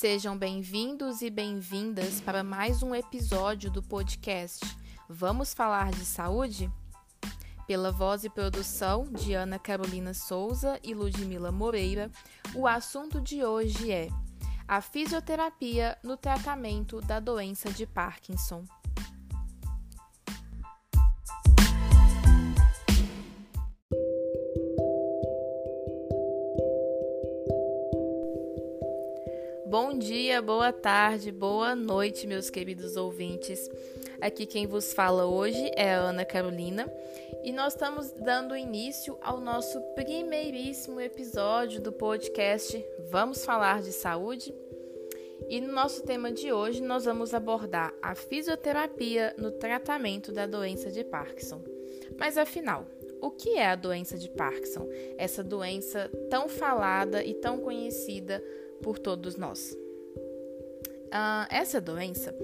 Sejam bem-vindos e bem-vindas para mais um episódio do podcast Vamos Falar de Saúde? Pela voz e produção de Ana Carolina Souza e Ludmila Moreira, o assunto de hoje é a fisioterapia no tratamento da doença de Parkinson. Bom dia, boa tarde, boa noite, meus queridos ouvintes. Aqui quem vos fala hoje é a Ana Carolina e nós estamos dando início ao nosso primeiríssimo episódio do podcast Vamos Falar de Saúde. E no nosso tema de hoje nós vamos abordar a fisioterapia no tratamento da doença de Parkinson. Mas afinal, o que é a doença de Parkinson? Essa doença tão falada e tão conhecida por todos nós. Uh, essa doença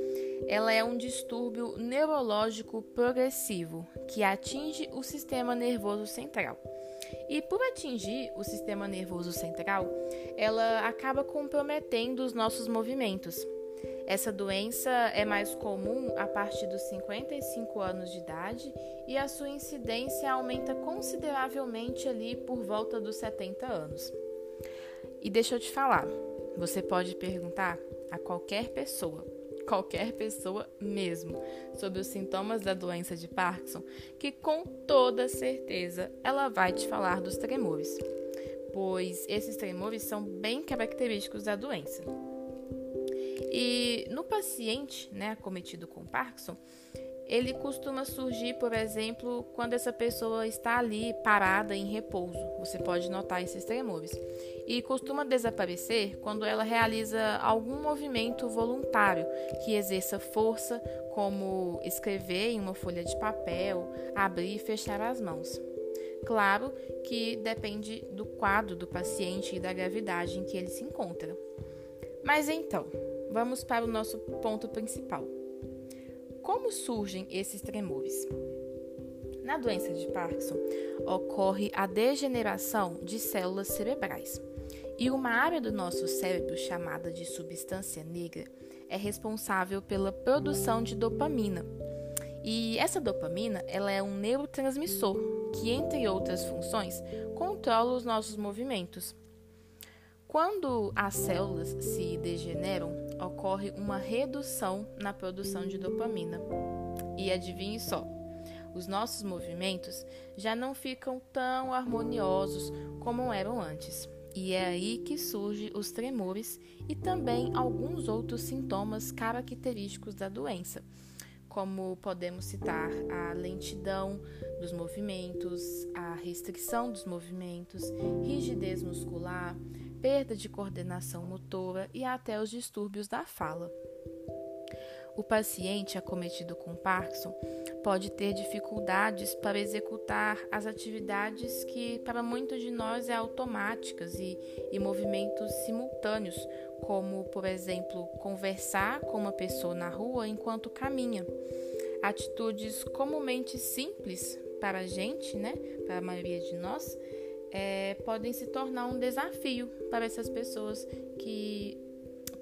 ela é um distúrbio neurológico progressivo que atinge o sistema nervoso central. E por atingir o sistema nervoso central, ela acaba comprometendo os nossos movimentos. Essa doença é mais comum a partir dos 55 anos de idade e a sua incidência aumenta consideravelmente ali por volta dos 70 anos. E deixa eu te falar, você pode perguntar a qualquer pessoa, qualquer pessoa mesmo, sobre os sintomas da doença de Parkinson, que com toda certeza ela vai te falar dos tremores, pois esses tremores são bem característicos da doença. E no paciente, né, acometido com Parkinson, ele costuma surgir, por exemplo, quando essa pessoa está ali parada em repouso. Você pode notar esses tremores. E costuma desaparecer quando ela realiza algum movimento voluntário que exerça força, como escrever em uma folha de papel, abrir e fechar as mãos. Claro que depende do quadro do paciente e da gravidade em que ele se encontra. Mas então, vamos para o nosso ponto principal. Como surgem esses tremores? Na doença de Parkinson, ocorre a degeneração de células cerebrais. E uma área do nosso cérebro chamada de substância negra é responsável pela produção de dopamina. E essa dopamina, ela é um neurotransmissor que, entre outras funções, controla os nossos movimentos. Quando as células se degeneram, ocorre uma redução na produção de dopamina. E adivinhe só, os nossos movimentos já não ficam tão harmoniosos como eram antes. E é aí que surgem os tremores e também alguns outros sintomas característicos da doença, como podemos citar a lentidão dos movimentos, a restrição dos movimentos, rigidez muscular, perda de coordenação motora e até os distúrbios da fala. O paciente acometido com Parkinson pode ter dificuldades para executar as atividades que para muitos de nós é automáticas e, e movimentos simultâneos, como, por exemplo, conversar com uma pessoa na rua enquanto caminha. Atitudes comumente simples para a gente, né, para a maioria de nós, é, podem se tornar um desafio para essas pessoas que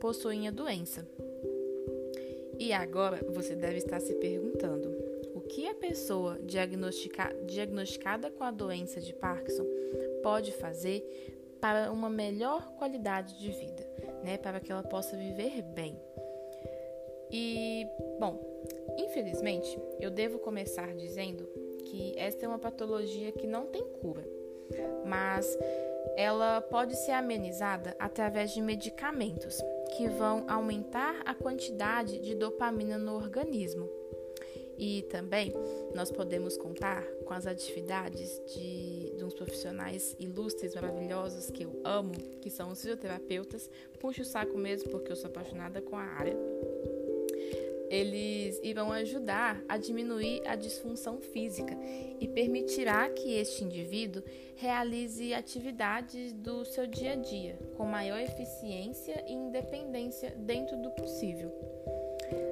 possuem a doença. E agora você deve estar se perguntando: o que a pessoa diagnostica, diagnosticada com a doença de Parkinson pode fazer para uma melhor qualidade de vida, né, para que ela possa viver bem? E, bom, infelizmente, eu devo começar dizendo que esta é uma patologia que não tem cura mas ela pode ser amenizada através de medicamentos que vão aumentar a quantidade de dopamina no organismo. E também nós podemos contar com as atividades de, de uns profissionais ilustres, maravilhosos que eu amo, que são os fisioterapeutas. Puxo o saco mesmo porque eu sou apaixonada com a área eles irão ajudar a diminuir a disfunção física e permitirá que este indivíduo realize atividades do seu dia a dia com maior eficiência e independência dentro do possível.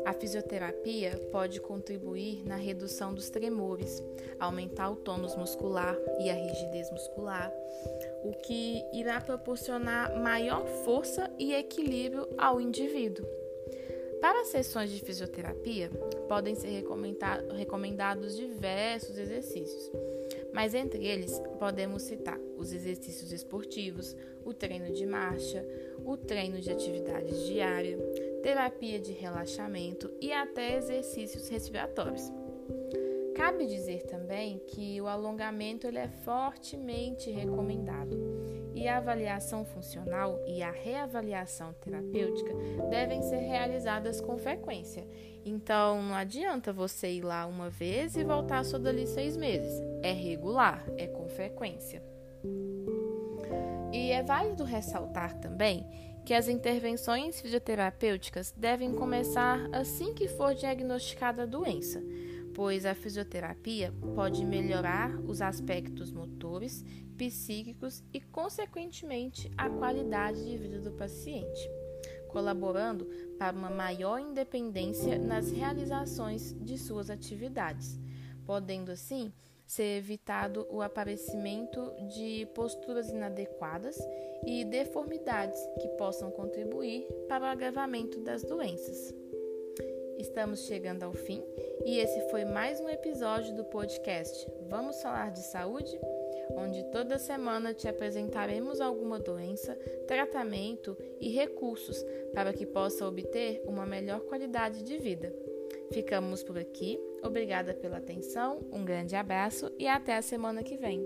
A fisioterapia pode contribuir na redução dos tremores, aumentar o tônus muscular e a rigidez muscular, o que irá proporcionar maior força e equilíbrio ao indivíduo. Para as sessões de fisioterapia, podem ser recomendados diversos exercícios, mas entre eles podemos citar os exercícios esportivos, o treino de marcha, o treino de atividades diária, terapia de relaxamento e até exercícios respiratórios. Cabe dizer também que o alongamento ele é fortemente recomendado e a avaliação funcional e a reavaliação terapêutica devem ser realizadas com frequência. Então, não adianta você ir lá uma vez e voltar só dali seis meses. É regular, é com frequência. E é válido ressaltar também que as intervenções fisioterapêuticas devem começar assim que for diagnosticada a doença pois a fisioterapia pode melhorar os aspectos motores, psíquicos e, consequentemente, a qualidade de vida do paciente, colaborando para uma maior independência nas realizações de suas atividades, podendo assim ser evitado o aparecimento de posturas inadequadas e deformidades que possam contribuir para o agravamento das doenças. Estamos chegando ao fim e esse foi mais um episódio do podcast Vamos Falar de Saúde? Onde toda semana te apresentaremos alguma doença, tratamento e recursos para que possa obter uma melhor qualidade de vida. Ficamos por aqui, obrigada pela atenção, um grande abraço e até a semana que vem.